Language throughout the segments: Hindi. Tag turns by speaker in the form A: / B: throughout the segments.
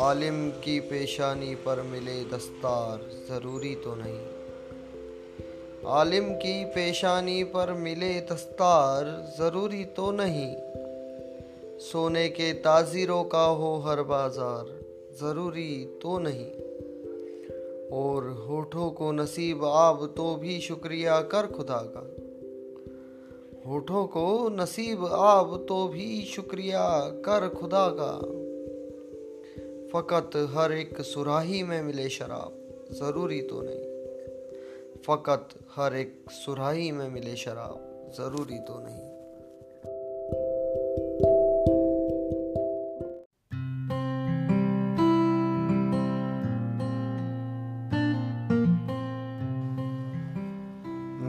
A: आलिम की पेशानी पर मिले दस्तार, ज़रूरी तो नहीं। आलिम की पेशानी पर मिले दस्तार, ज़रूरी तो नहीं। सोने के ताजीरों का हो हर बाज़ार, ज़रूरी तो नहीं। और होठों को नसीब आब तो भी शुक्रिया कर खुदा का। होठों को नसीब आब तो भी शुक्रिया कर खुदा का। फ़कत हर एक सुराही में मिले शराब, ज़रूरी तो नहीं। फ़कत हर एक सुराही में मिले शराब, ज़रूरी तो नहीं।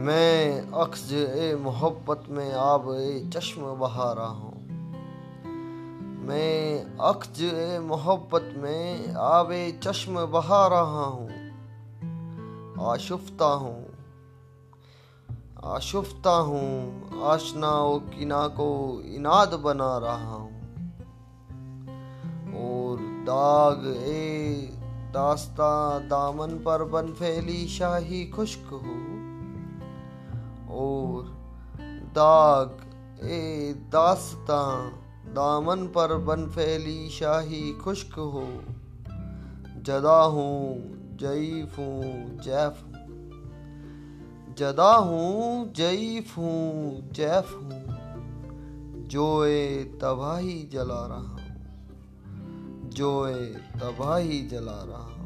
A: मैं अक्स ए मोहब्बत में आब ए चश्म बहा रहा हूँ। मैं अक्ज मोहब्बत में आवे चश्म बहा रहा हूँ। आशुफ्ता हूँ। आशुफ्ता हूँ। आशना किना को इनाद बना रहा हूँ। और दाग ए दास्ता दामन पर बन फैली शाही खुश्क हो। और दाग ए दास्ता दामन पर बन फैली शाही खुश्क हो। जदा हूँ जईफ हूँ, जैफ हूँ। जदा हूँ जईफ हूँ, जैफ हूँ। जोए तबाही जला रहा हूँ। जोए तबाही जला रहा